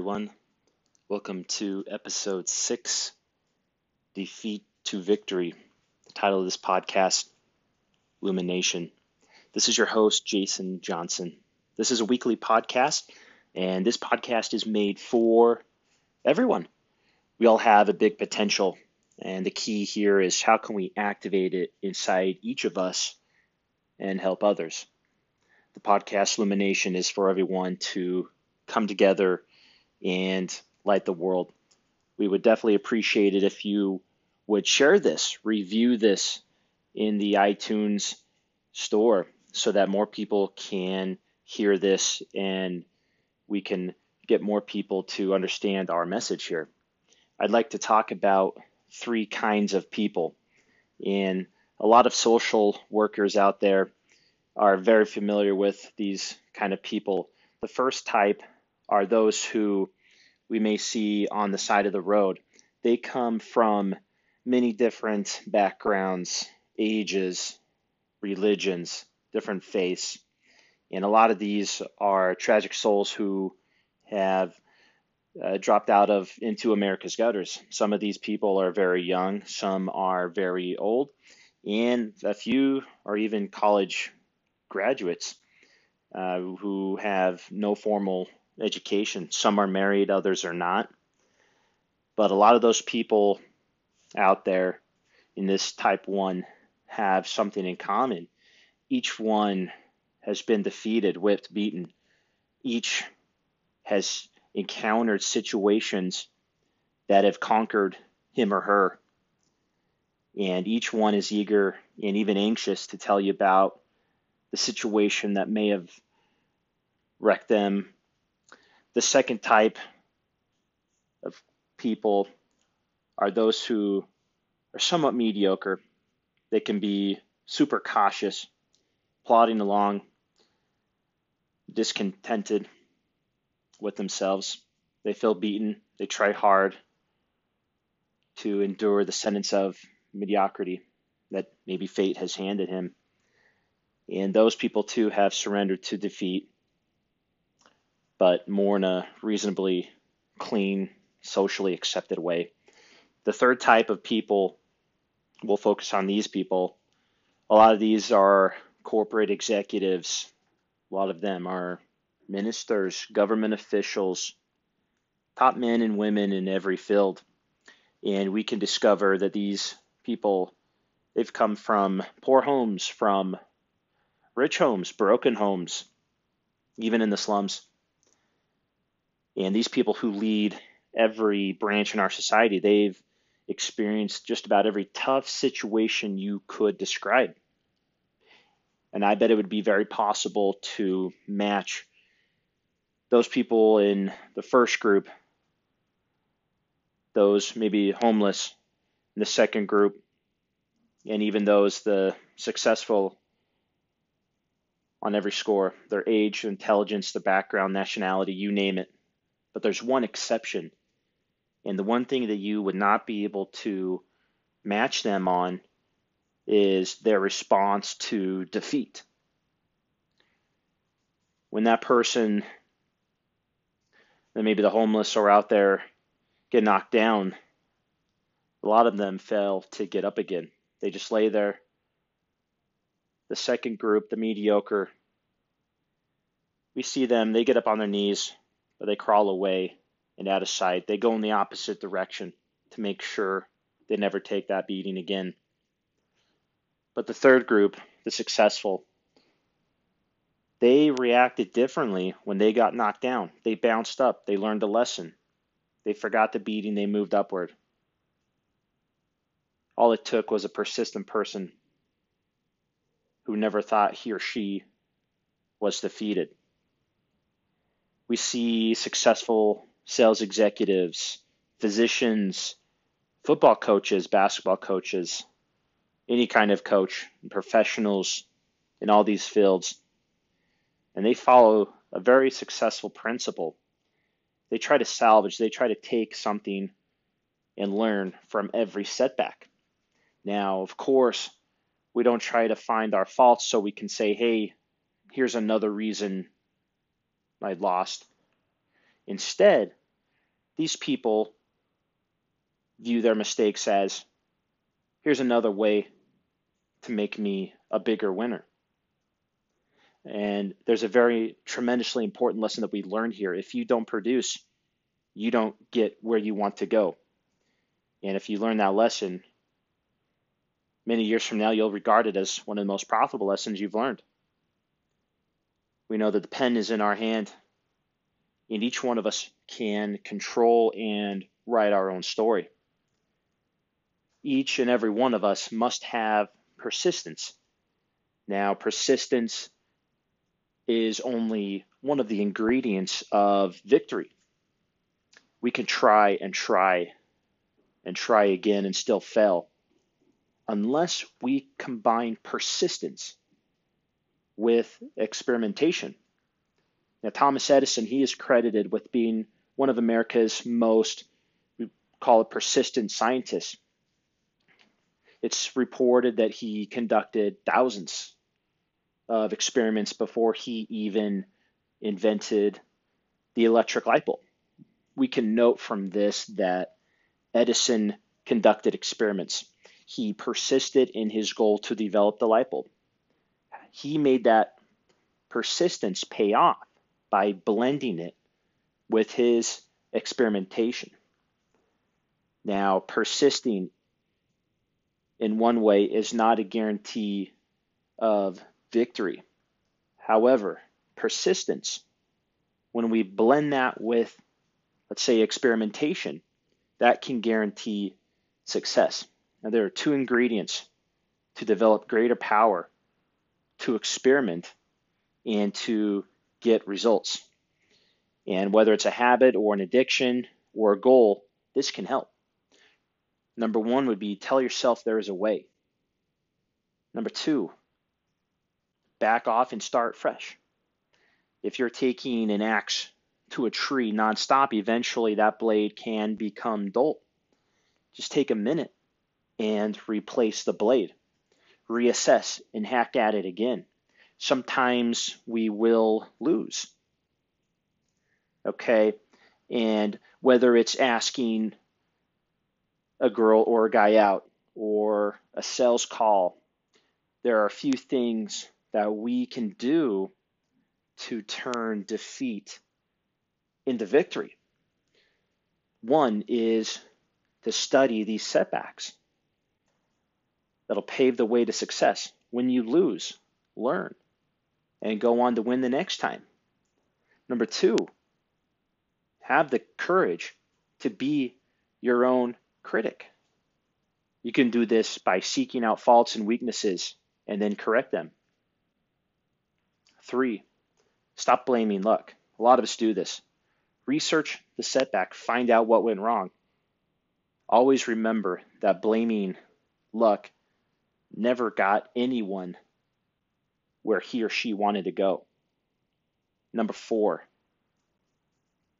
everyone. Welcome to episode six Defeat to Victory. The title of this podcast, Illumination. This is your host, Jason Johnson. This is a weekly podcast, and this podcast is made for everyone. We all have a big potential, and the key here is how can we activate it inside each of us and help others. The podcast Illumination is for everyone to come together and light the world. We would definitely appreciate it if you would share this, review this in the iTunes store so that more people can hear this and we can get more people to understand our message here. I'd like to talk about three kinds of people. And a lot of social workers out there are very familiar with these kind of people. The first type are those who we may see on the side of the road. They come from many different backgrounds, ages, religions, different faiths. And a lot of these are tragic souls who have uh, dropped out of into America's gutters. Some of these people are very young, some are very old, and a few are even college graduates uh, who have no formal education. Some are married, others are not. But a lot of those people out there in this type 1 have something in common. Each one has been defeated, whipped, beaten. Each has encountered situations that have conquered him or her. And each one is eager and even anxious to tell you about the situation that may have wrecked them the second type of people are those who are somewhat mediocre. They can be super cautious, plodding along, discontented with themselves. They feel beaten. They try hard to endure the sentence of mediocrity that maybe fate has handed him. And those people too have surrendered to defeat but more in a reasonably clean, socially accepted way. The third type of people, we'll focus on these people. A lot of these are corporate executives, a lot of them are ministers, government officials, top men and women in every field. And we can discover that these people, they've come from poor homes, from rich homes, broken homes, even in the slums. And these people who lead every branch in our society, they've experienced just about every tough situation you could describe. And I bet it would be very possible to match those people in the first group, those maybe homeless in the second group, and even those the successful on every score their age, intelligence, the background, nationality, you name it. But there's one exception. And the one thing that you would not be able to match them on is their response to defeat. When that person, then maybe the homeless are out there, get knocked down, a lot of them fail to get up again. They just lay there. The second group, the mediocre, we see them, they get up on their knees, they crawl away and out of sight. They go in the opposite direction to make sure they never take that beating again. But the third group, the successful, they reacted differently when they got knocked down. They bounced up, they learned a lesson. They forgot the beating, they moved upward. All it took was a persistent person who never thought he or she was defeated. We see successful sales executives, physicians, football coaches, basketball coaches, any kind of coach, professionals in all these fields. And they follow a very successful principle. They try to salvage, they try to take something and learn from every setback. Now, of course, we don't try to find our faults so we can say, hey, here's another reason I lost. Instead, these people view their mistakes as here's another way to make me a bigger winner. And there's a very tremendously important lesson that we learn here. If you don't produce, you don't get where you want to go. And if you learn that lesson, many years from now, you'll regard it as one of the most profitable lessons you've learned. We know that the pen is in our hand, and each one of us can control and write our own story. Each and every one of us must have persistence. Now, persistence is only one of the ingredients of victory. We can try and try and try again and still fail unless we combine persistence with experimentation. Now, Thomas Edison, he is credited with being one of America's most, we call it persistent scientists. It's reported that he conducted thousands of experiments before he even invented the electric light bulb. We can note from this that Edison conducted experiments. He persisted in his goal to develop the light bulb he made that persistence pay off by blending it with his experimentation. Now, persisting in one way is not a guarantee of victory. However, persistence, when we blend that with, let's say, experimentation, that can guarantee success. Now, there are two ingredients to develop greater power to experiment and to get results. And whether it's a habit or an addiction or a goal, this can help. Number one would be tell yourself there is a way. Number two, back off and start fresh. If you're taking an axe to a tree nonstop, eventually that blade can become dull. Just take a minute and replace the blade reassess and hack at it again. Sometimes we will lose. Okay? And whether it's asking a girl or a guy out or a sales call, there are a few things that we can do to turn defeat into victory. One is to study these setbacks that'll pave the way to success. When you lose, learn and go on to win the next time. Number two, have the courage to be your own critic. You can do this by seeking out faults and weaknesses and then correct them. Three, stop blaming luck. A lot of us do this. Research the setback, find out what went wrong. Always remember that blaming luck never got anyone where he or she wanted to go. Number four,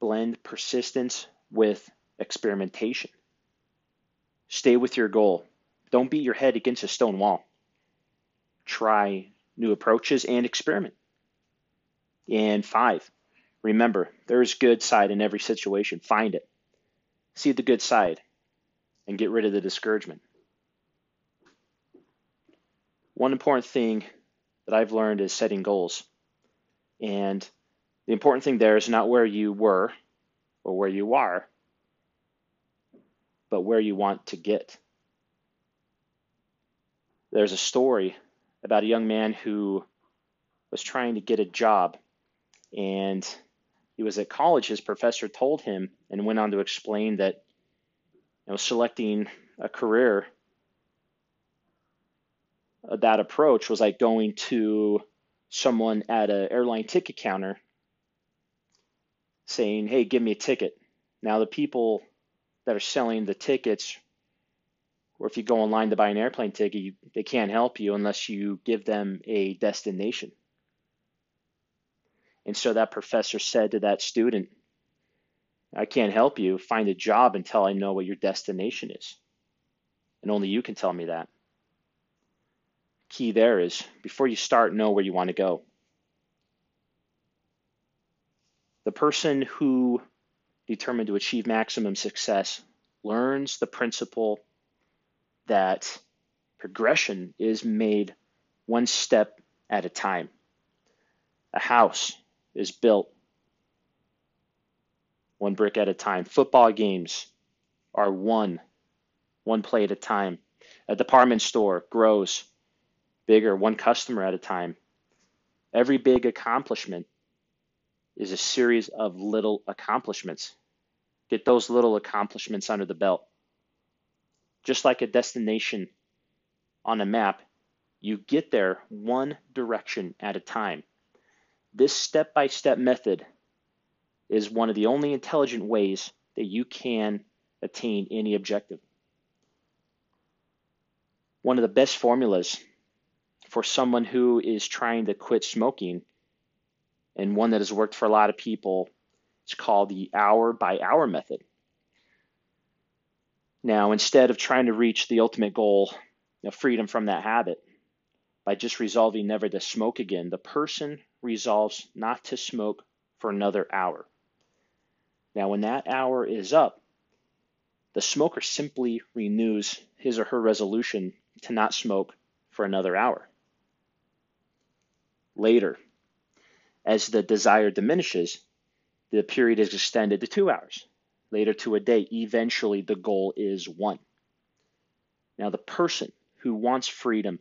blend persistence with experimentation. Stay with your goal. Don't beat your head against a stone wall. Try new approaches and experiment. And five, remember, there's good side in every situation. Find it. See the good side and get rid of the discouragement one important thing that I've learned is setting goals. And the important thing there is not where you were or where you are, but where you want to get. There's a story about a young man who was trying to get a job and he was at college his professor told him and went on to explain that you know selecting a career Uh, that approach was like going to someone at an airline ticket counter saying, "Hey, give me a ticket." Now the people that are selling the tickets, or if you go online to buy an airplane ticket, you, they can't help you unless you give them a destination. And so that professor said to that student, I can't help you find a job until I know what your destination is. And only you can tell me that key there is before you start, know where you want to go. The person who determined to achieve maximum success learns the principle that progression is made one step at a time. A house is built one brick at a time. Football games are won one play at a time. A department store grows bigger one customer at a time. Every big accomplishment is a series of little accomplishments. Get those little accomplishments under the belt. Just like a destination on a map, you get there one direction at a time. This step by step method is one of the only intelligent ways that you can attain any objective. One of the best formulas for someone who is trying to quit smoking, and one that has worked for a lot of people, is called the hour by hour method. Now, instead of trying to reach the ultimate goal of freedom from that habit by just resolving never to smoke again, the person resolves not to smoke for another hour. Now, when that hour is up, the smoker simply renews his or her resolution to not smoke for another hour. Later, as the desire diminishes, the period is extended to two hours, later to a day. Eventually, the goal is one. Now, the person who wants freedom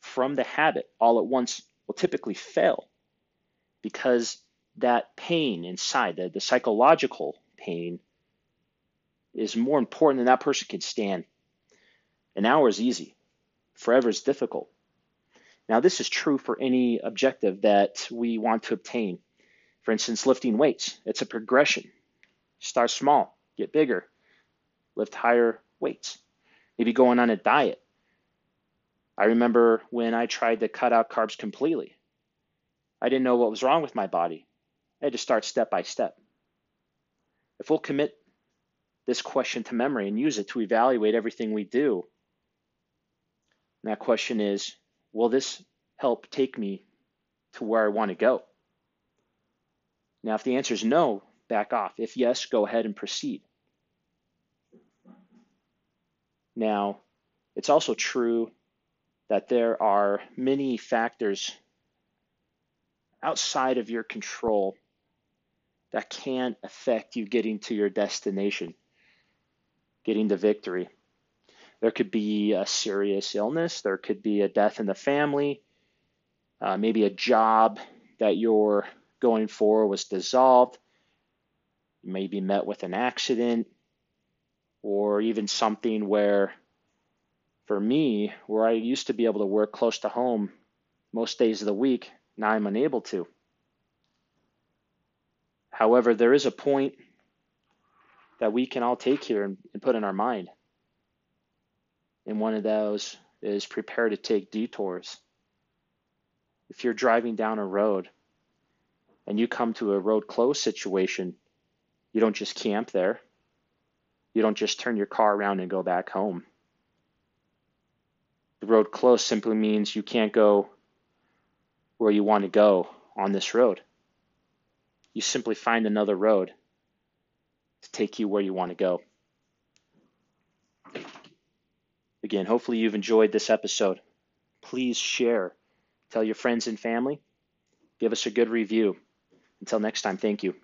from the habit all at once will typically fail because that pain inside, the, the psychological pain, is more important than that person can stand. An hour is easy, forever is difficult. Now, this is true for any objective that we want to obtain. For instance, lifting weights, it's a progression. Start small, get bigger, lift higher weights. Maybe going on a diet. I remember when I tried to cut out carbs completely. I didn't know what was wrong with my body. I had to start step by step. If we'll commit this question to memory and use it to evaluate everything we do, that question is Will this help take me to where I want to go? Now, if the answer is no, back off. If yes, go ahead and proceed. Now, it's also true that there are many factors outside of your control that can affect you getting to your destination, getting to victory. There could be a serious illness, there could be a death in the family, uh, maybe a job that you're going for was dissolved, you may be met with an accident, or even something where, for me, where I used to be able to work close to home most days of the week, now I'm unable to. However, there is a point that we can all take here and, and put in our mind. And one of those is prepare to take detours. If you're driving down a road and you come to a road closed situation, you don't just camp there. You don't just turn your car around and go back home. The road closed simply means you can't go where you want to go on this road you simply find another road to take you where you want to go. Again, hopefully you've enjoyed this episode. Please share, tell your friends and family, give us a good review. Until next time, thank you.